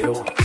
you.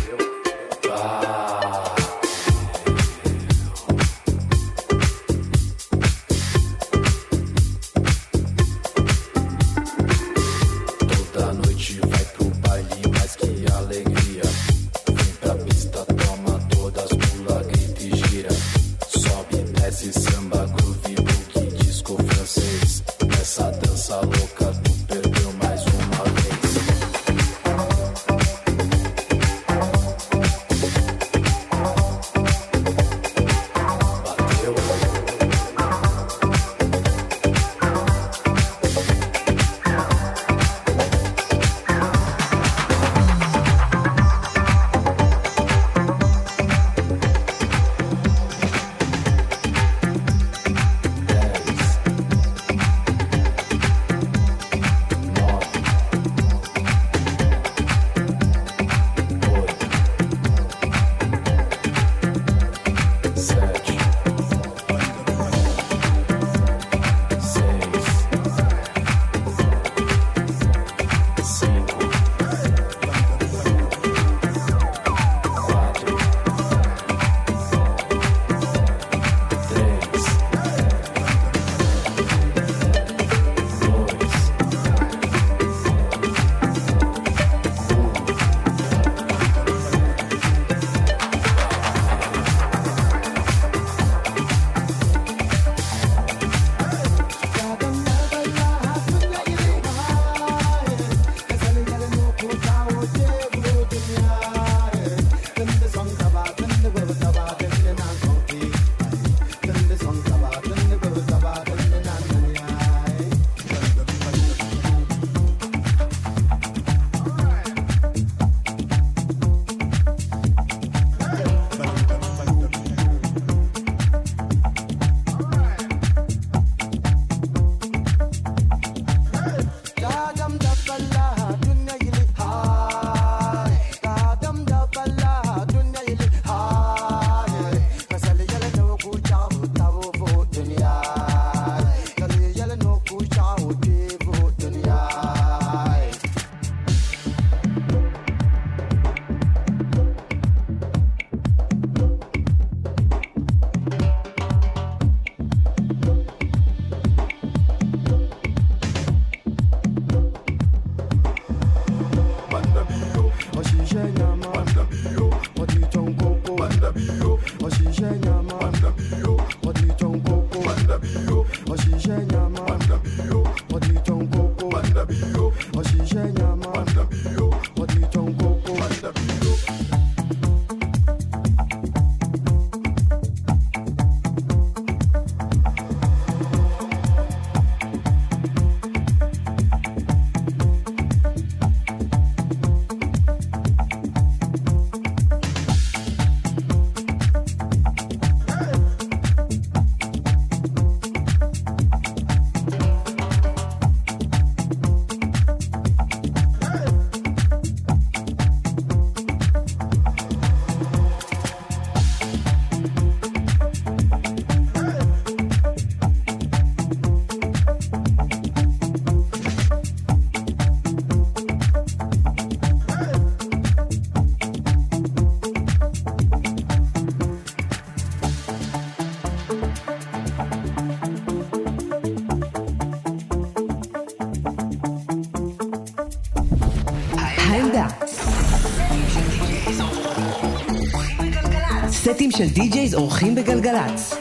של די-ג'ייז אורחים בגלגלצ.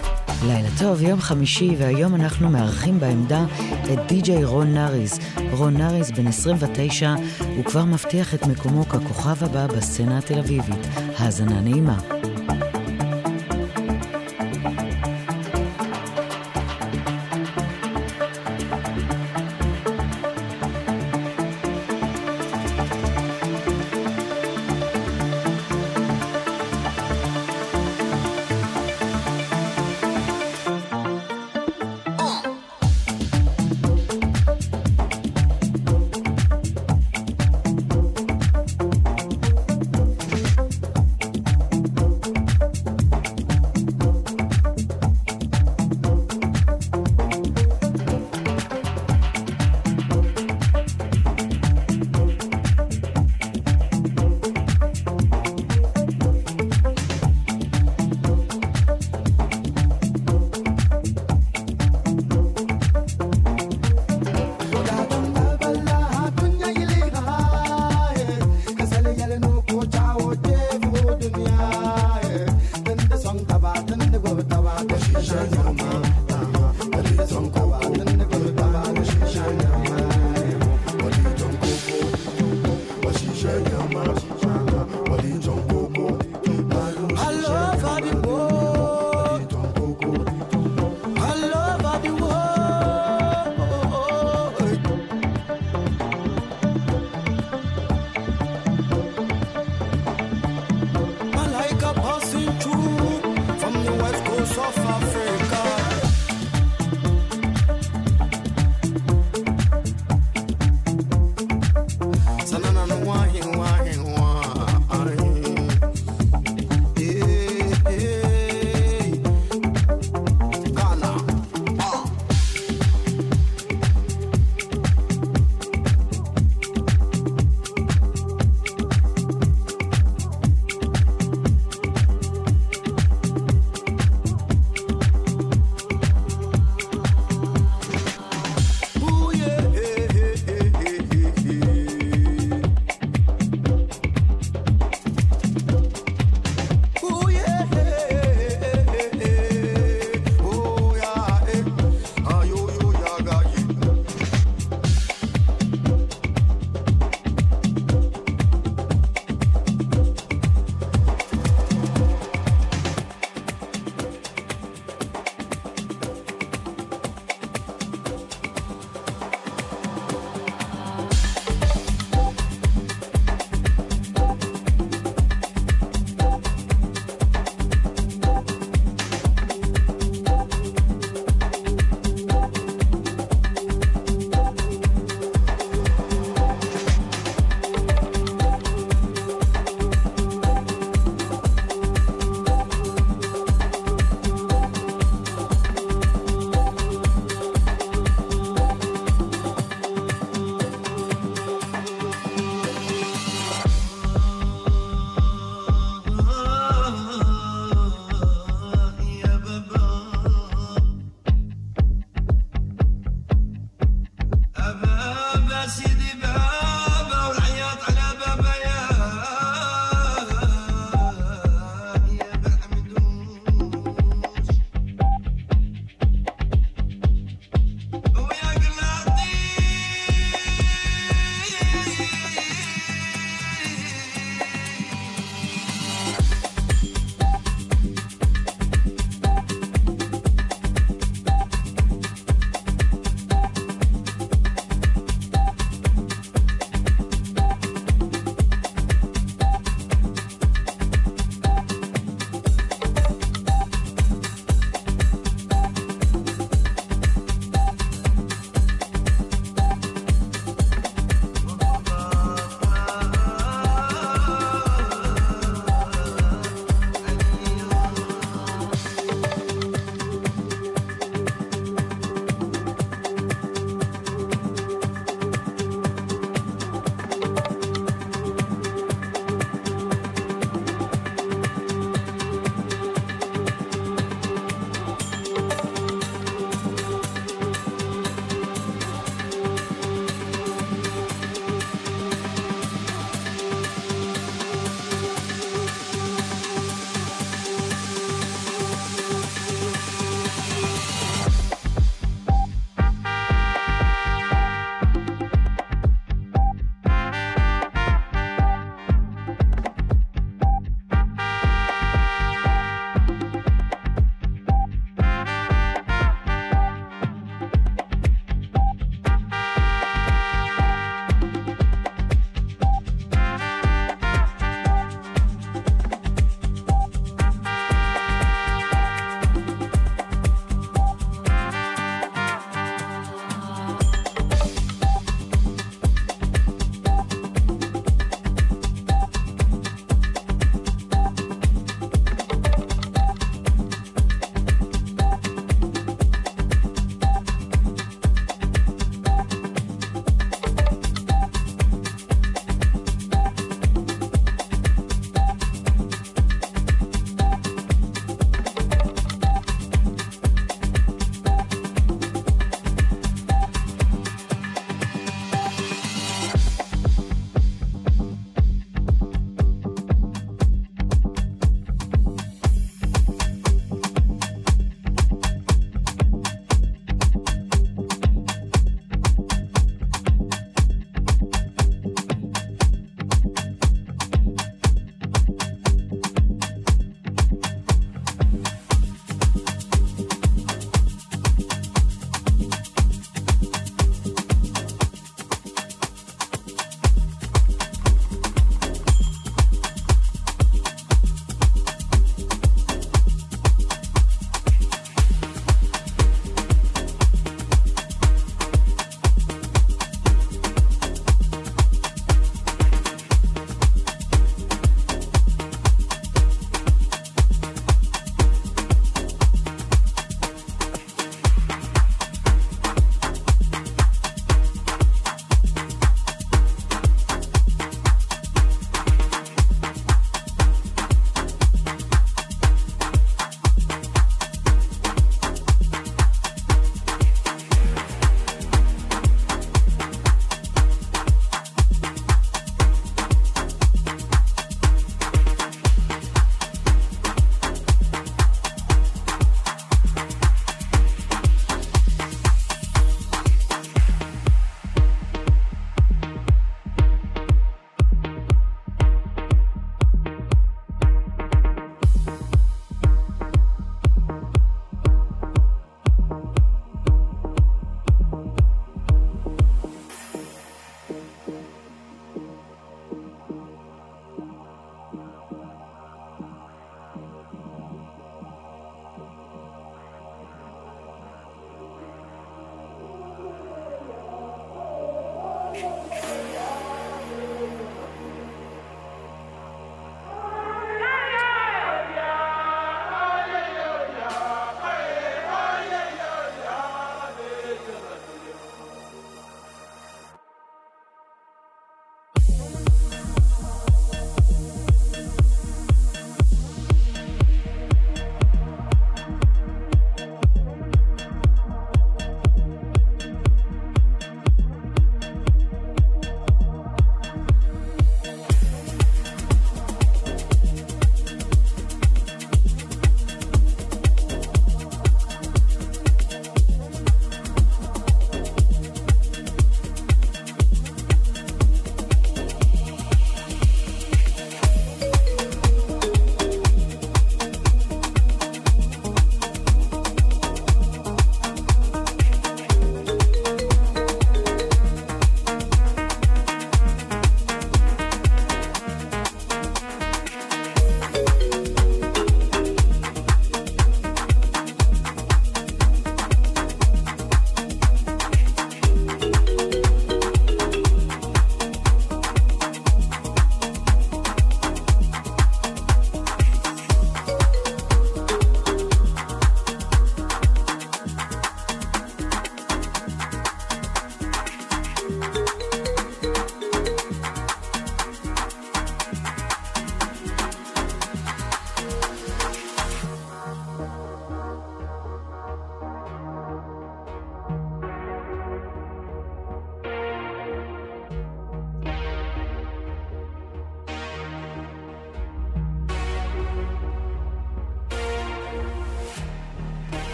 לילה טוב, יום חמישי, והיום אנחנו מארחים בעמדה את די.ג'יי רון נאריס. רון נאריס, בן 29, הוא כבר מבטיח את מקומו ככוכב הבא בסצנה התל אביבית. האזנה נעימה.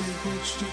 Take me to the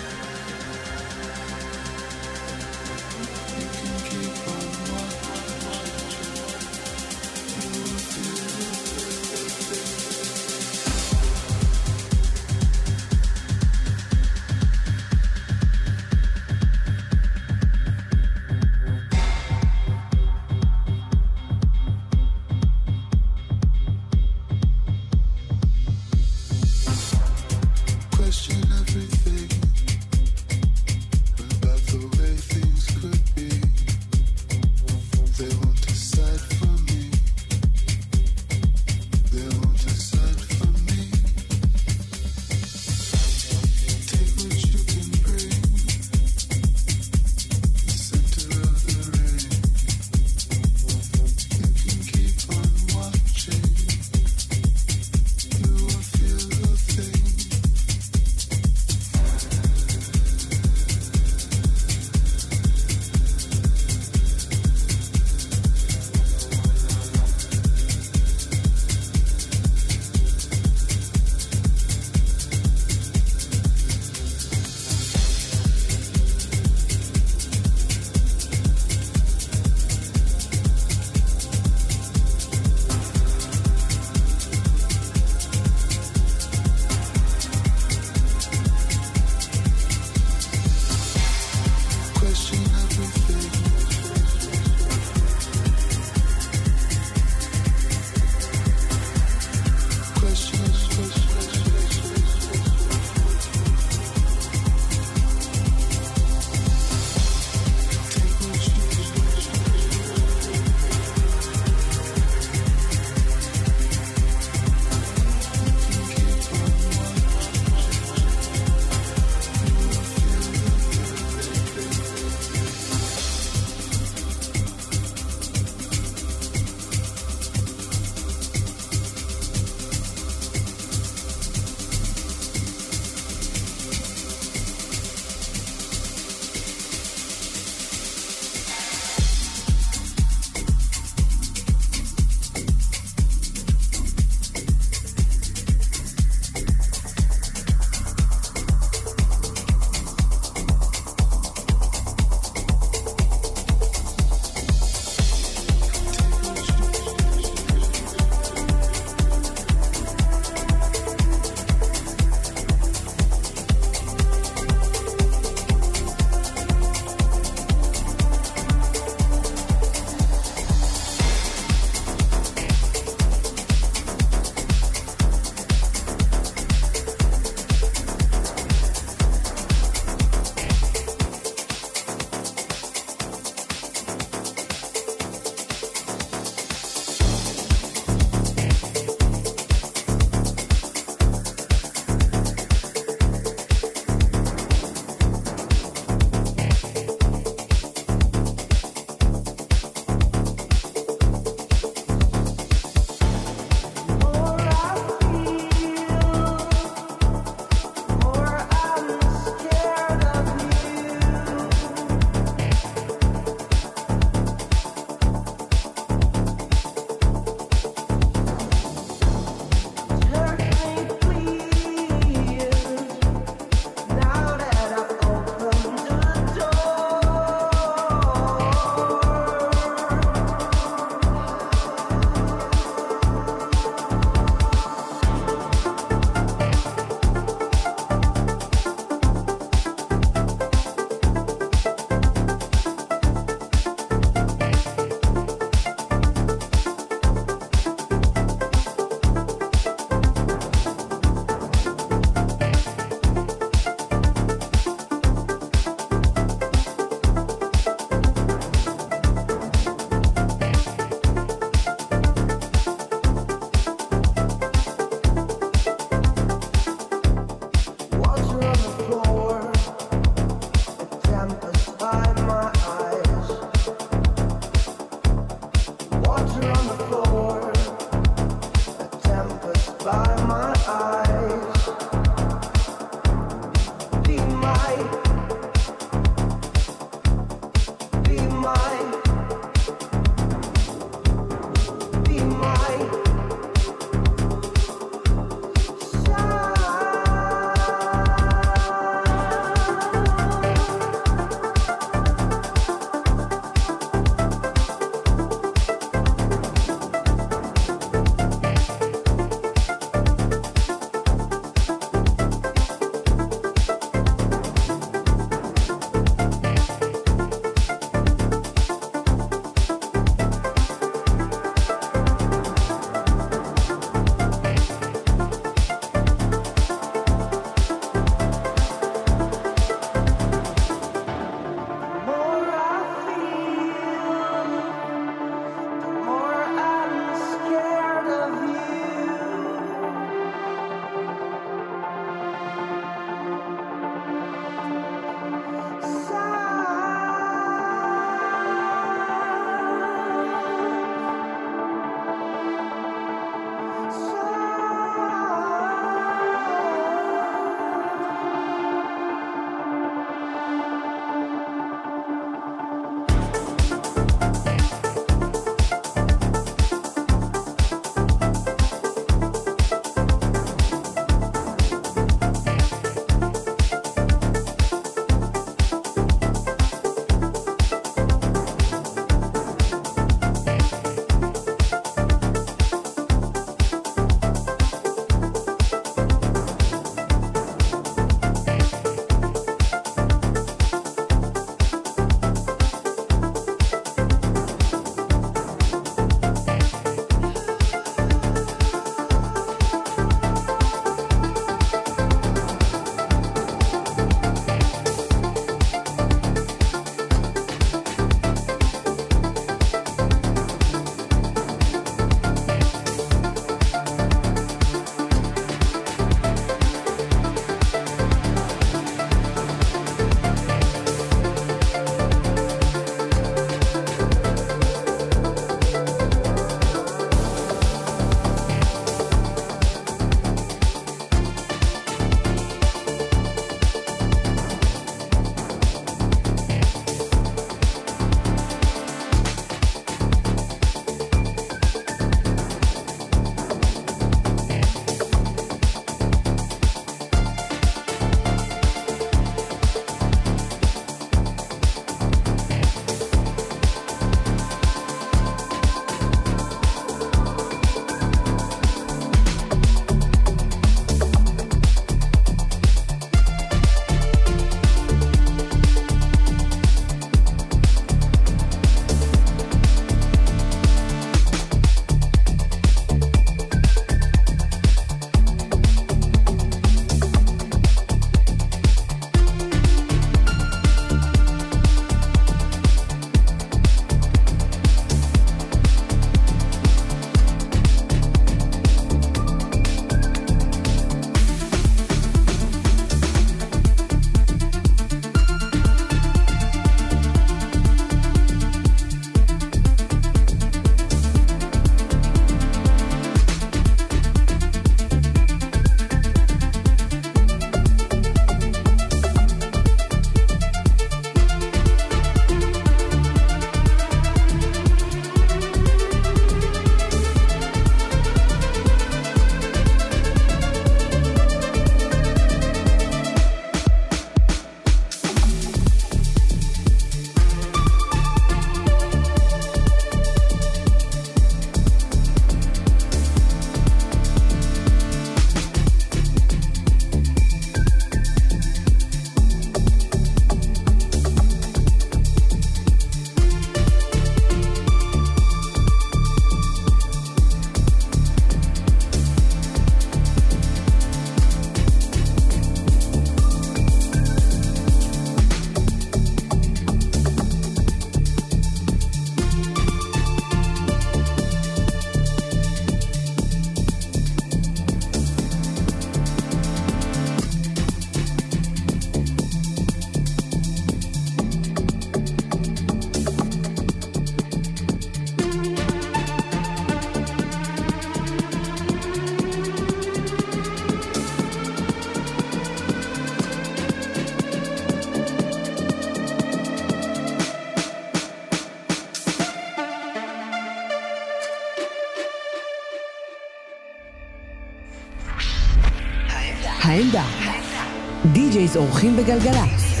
די-ג'ייז אורחים בגלגלצ.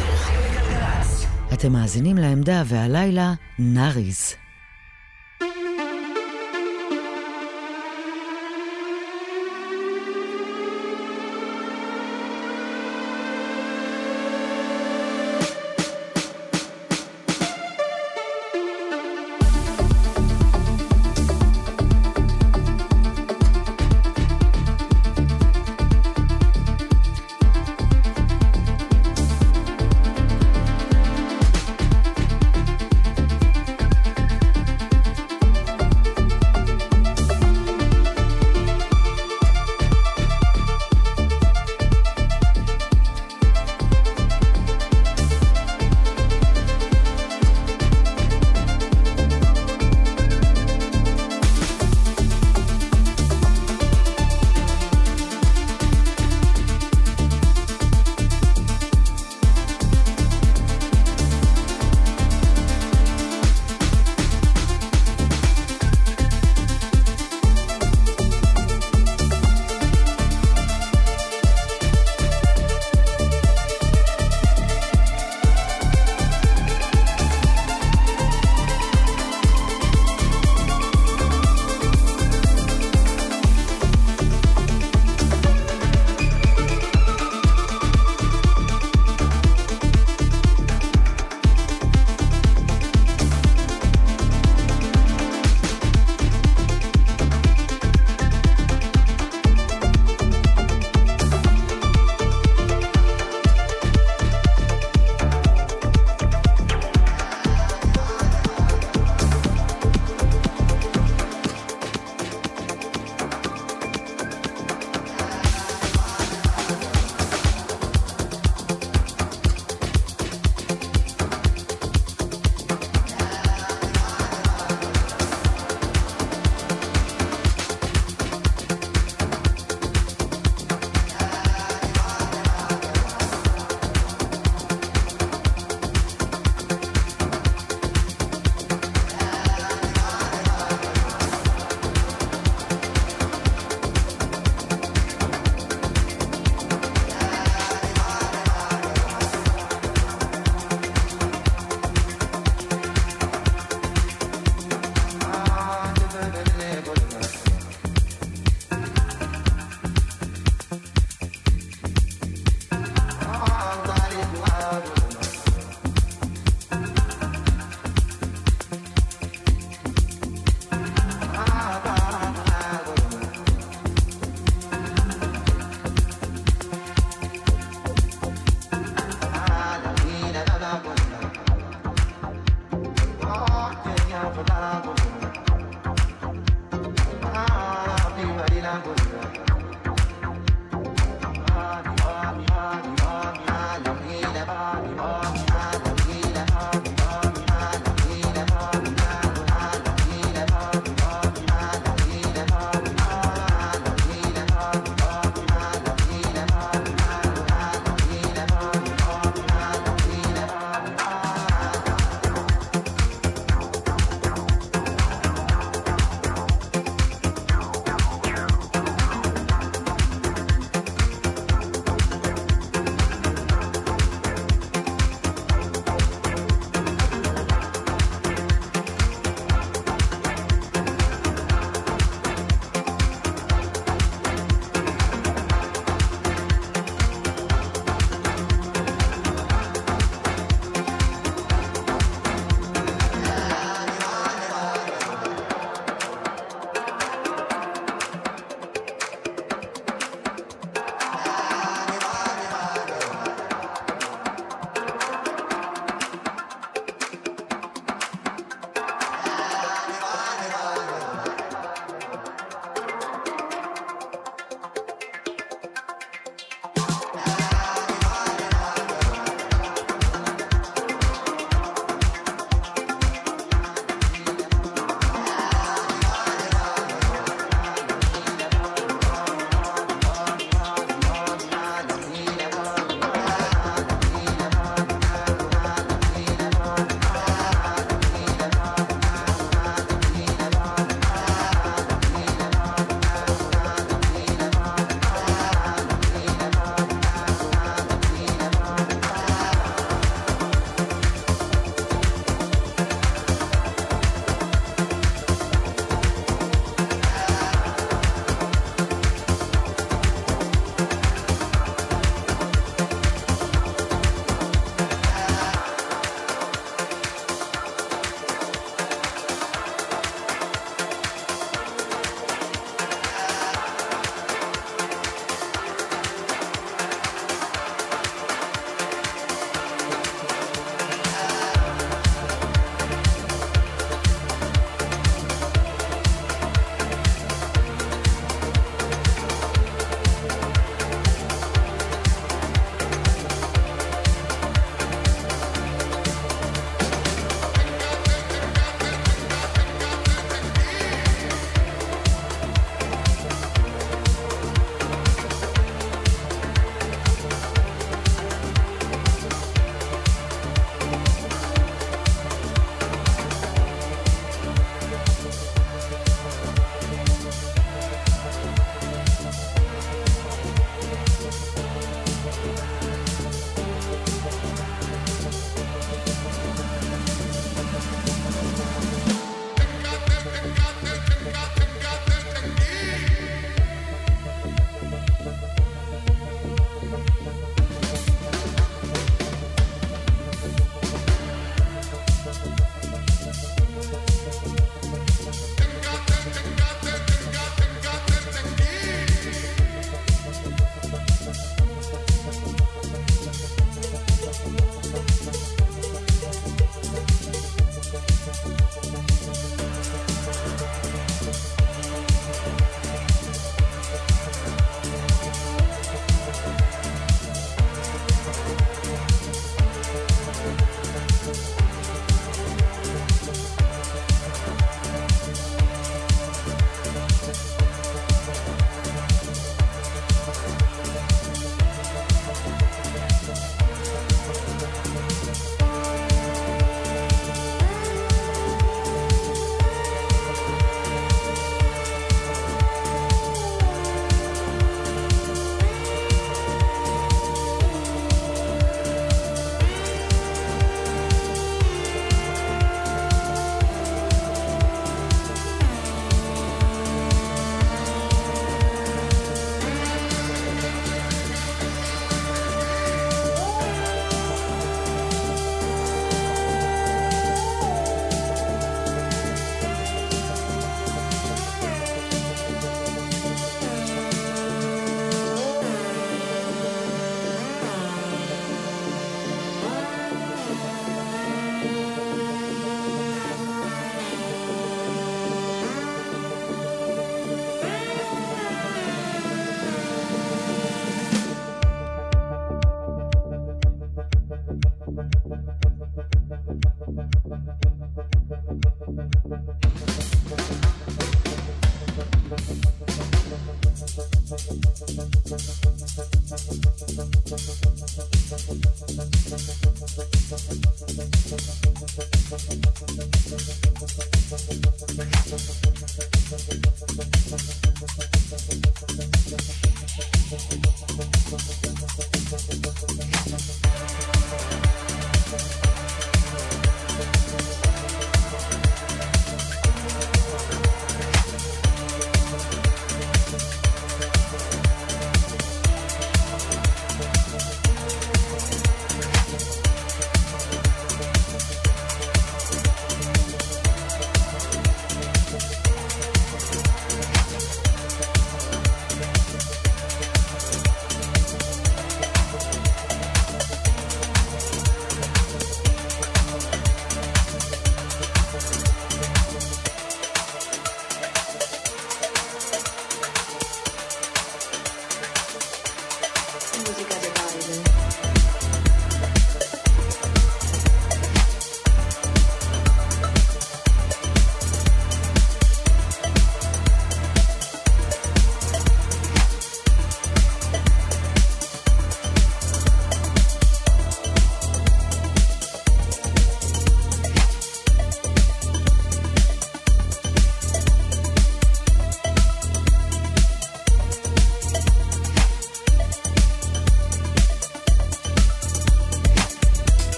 אתם מאזינים לעמדה, והלילה, נאריז.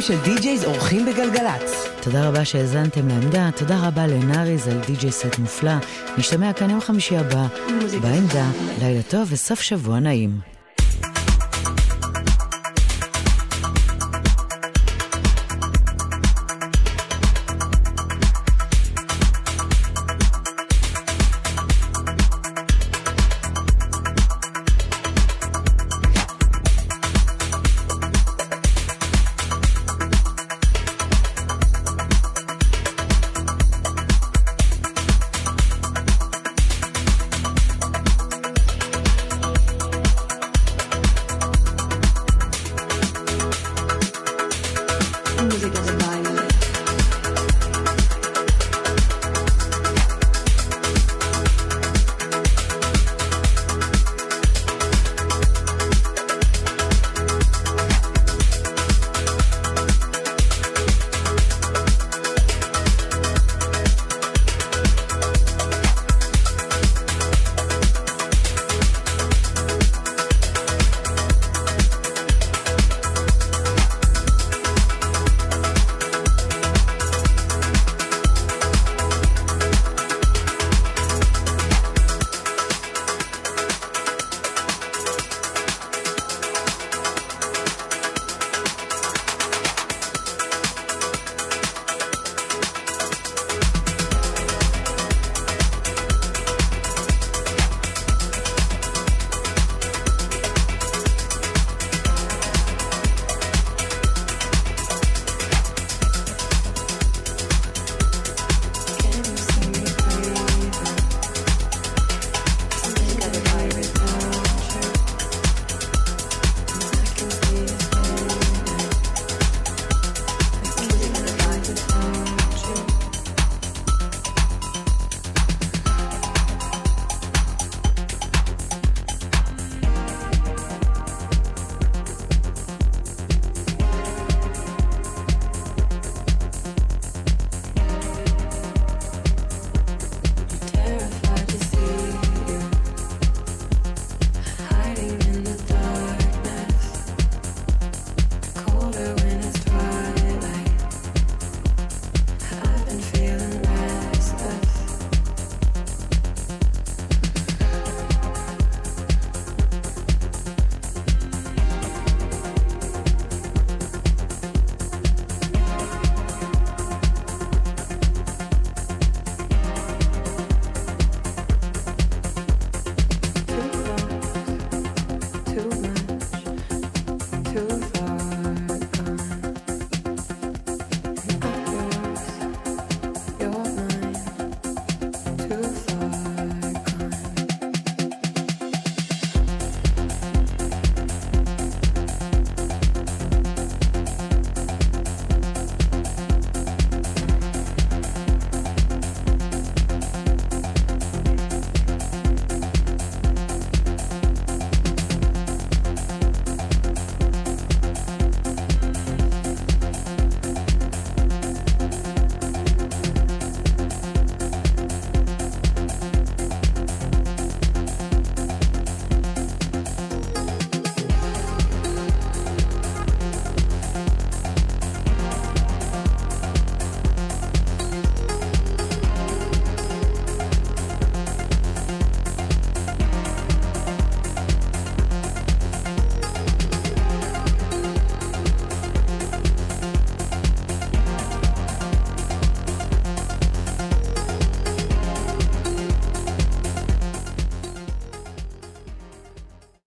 של די-ג'ייז אורחים בגלגלצ. תודה רבה שהאזנתם לעמדה, תודה רבה לנאריז על די-ג'יי סט מופלא. נשתמע כאן יום חמישי הבא, בעמדה, לילה טוב וסוף שבוע נעים.